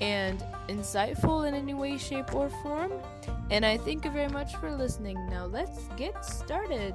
and insightful in any way, shape, or form. And I thank you very much for listening. Now let's get started.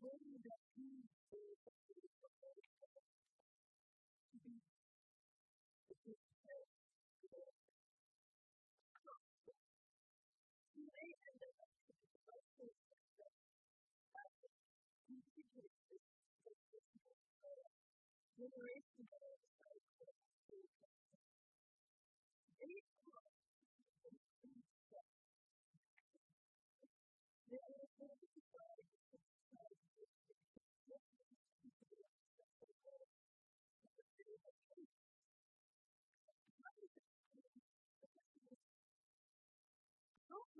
believe that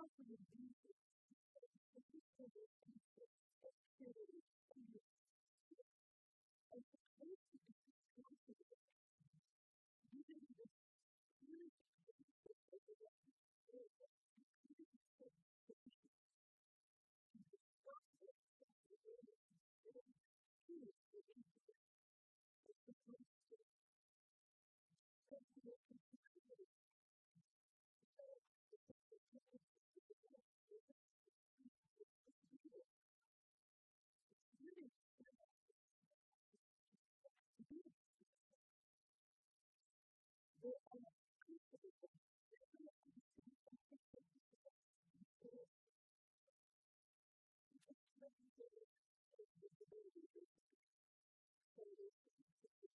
also the world, and the world is the world.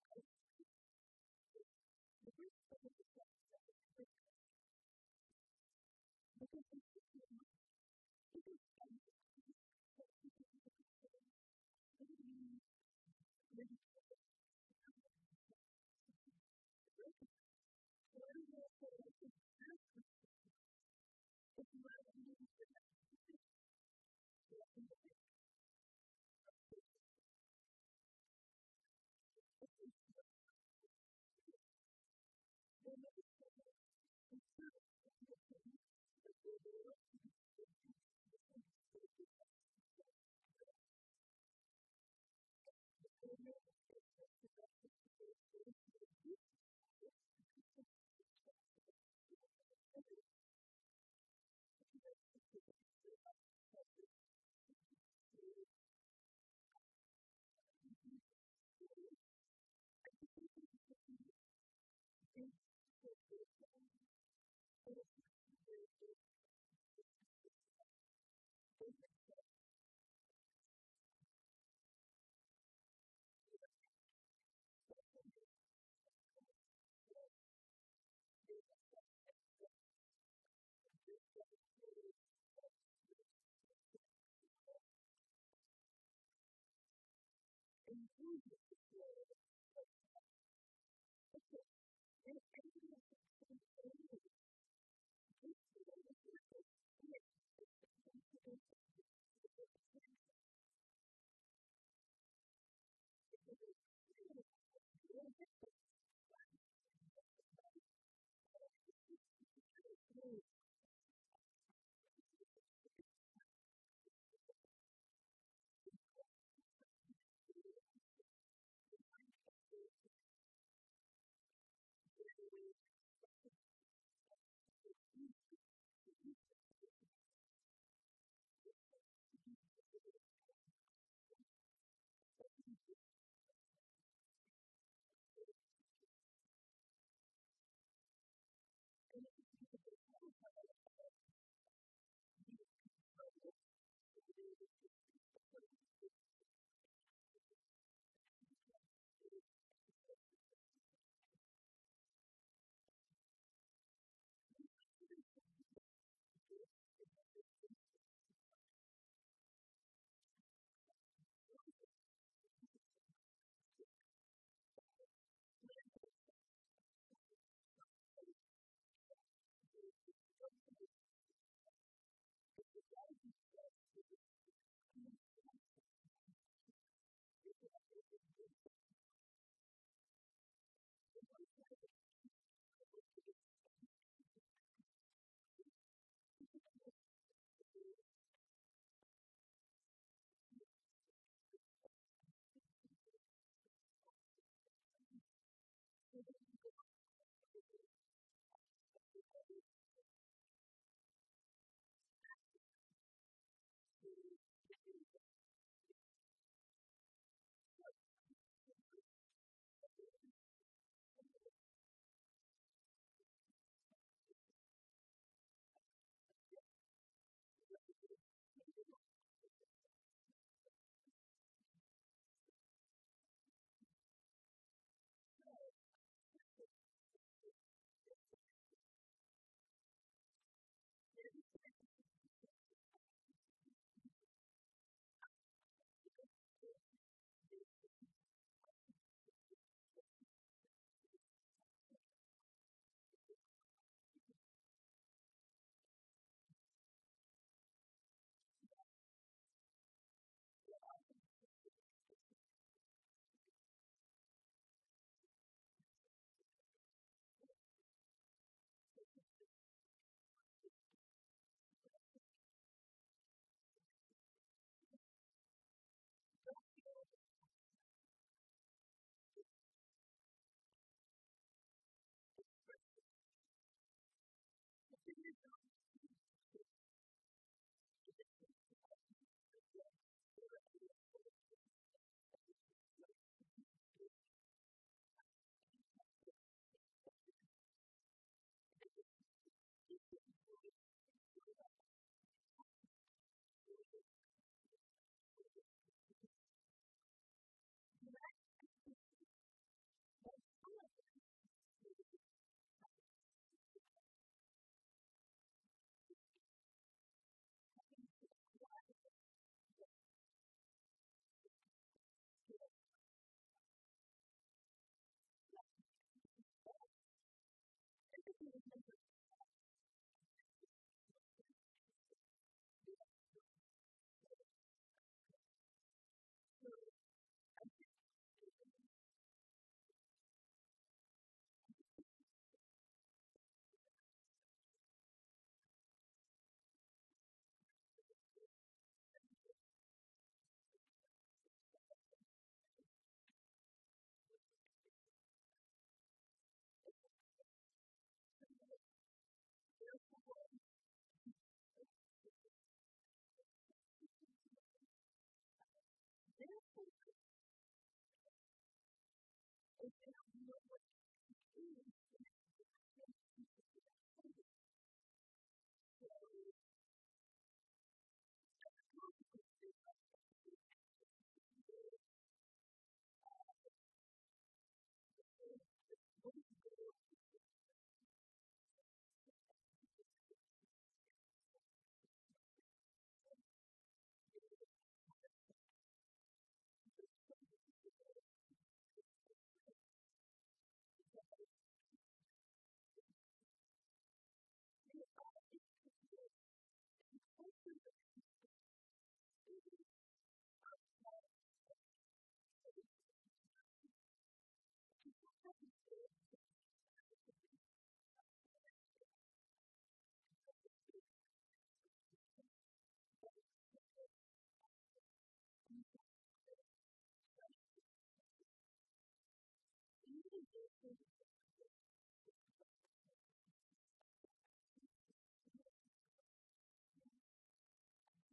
I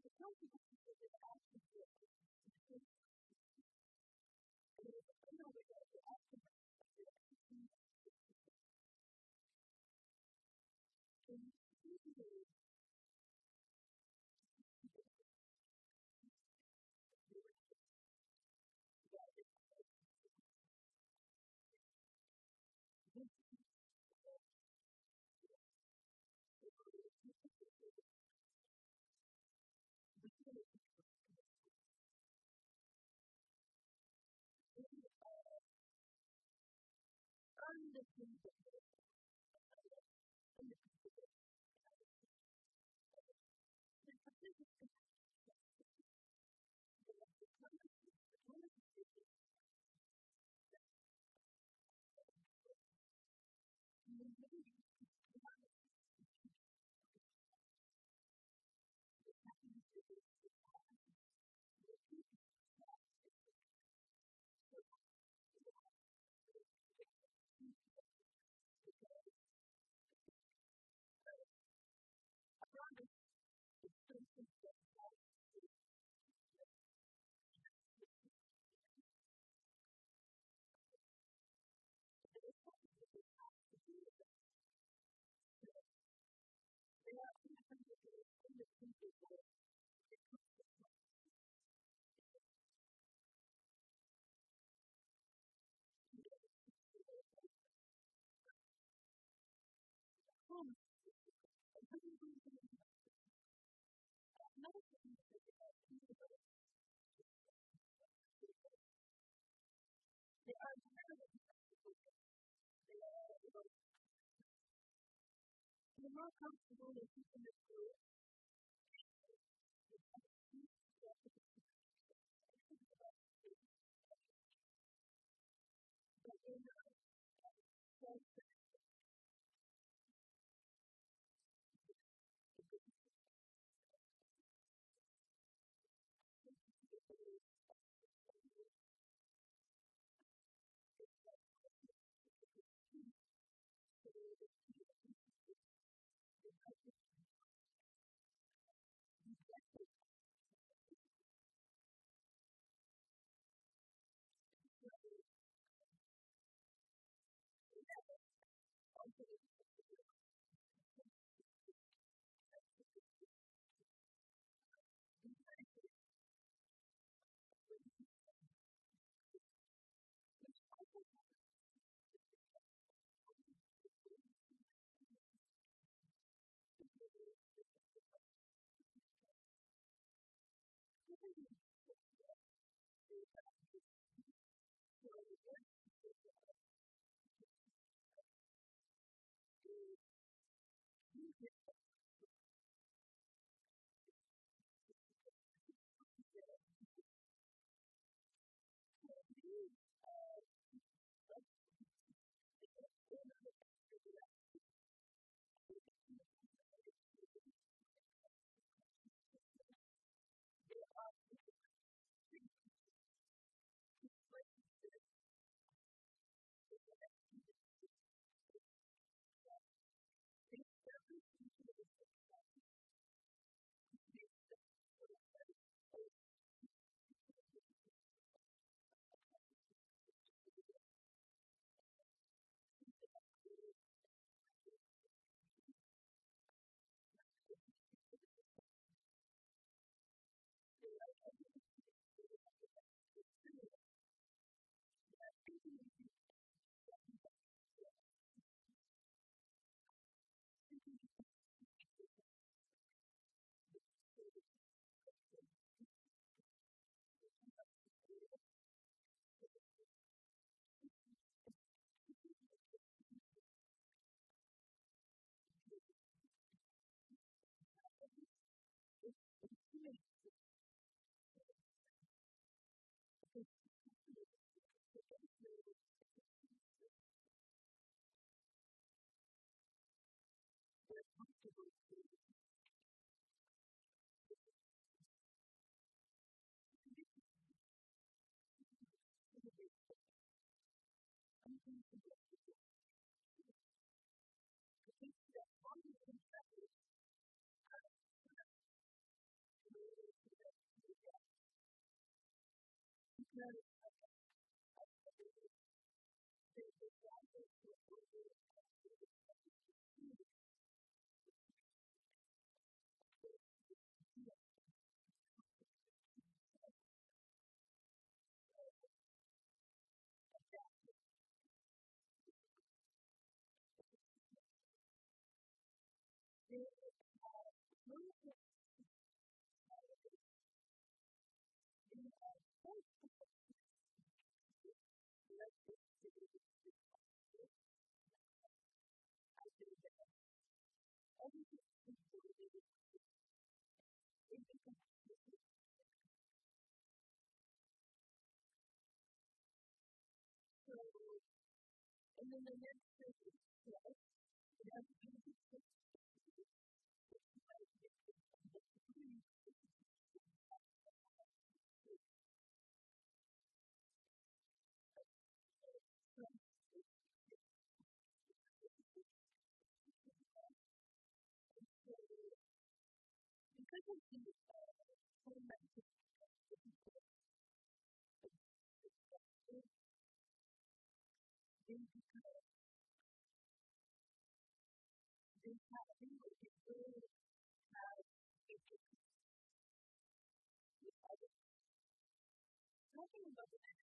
don't know if you're The more comfortable keep in the school, but in the And in the next city, right? It has to be Because of the uh, talking about the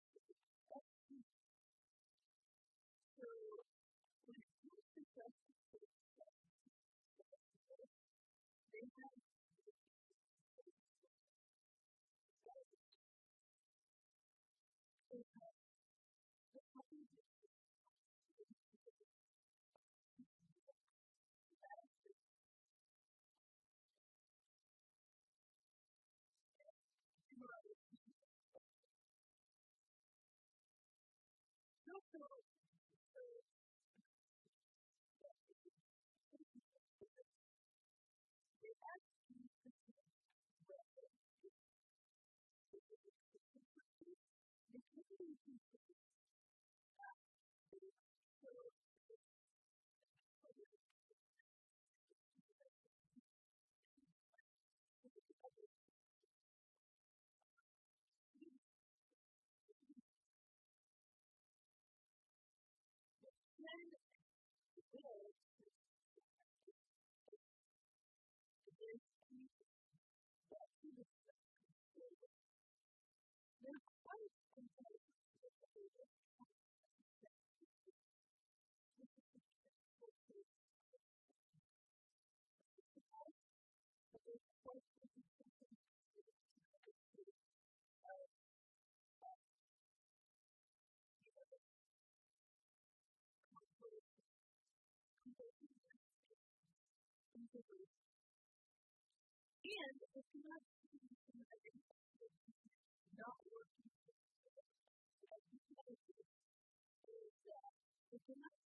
relationship And if you're not not working, if you're not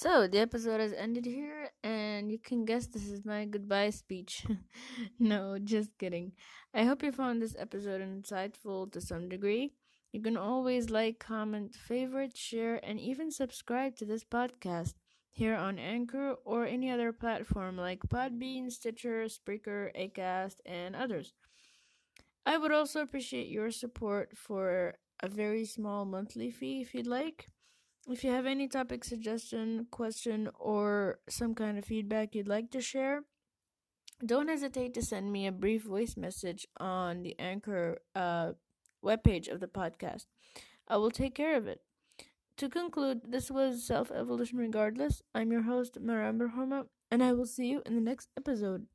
So, the episode has ended here, and you can guess this is my goodbye speech. no, just kidding. I hope you found this episode insightful to some degree. You can always like, comment, favorite, share, and even subscribe to this podcast here on Anchor or any other platform like Podbean, Stitcher, Spreaker, Acast, and others. I would also appreciate your support for a very small monthly fee if you'd like. If you have any topic suggestion, question, or some kind of feedback you'd like to share, don't hesitate to send me a brief voice message on the Anchor uh, webpage of the podcast. I will take care of it. To conclude, this was Self Evolution Regardless. I'm your host, Maramba Homa, and I will see you in the next episode.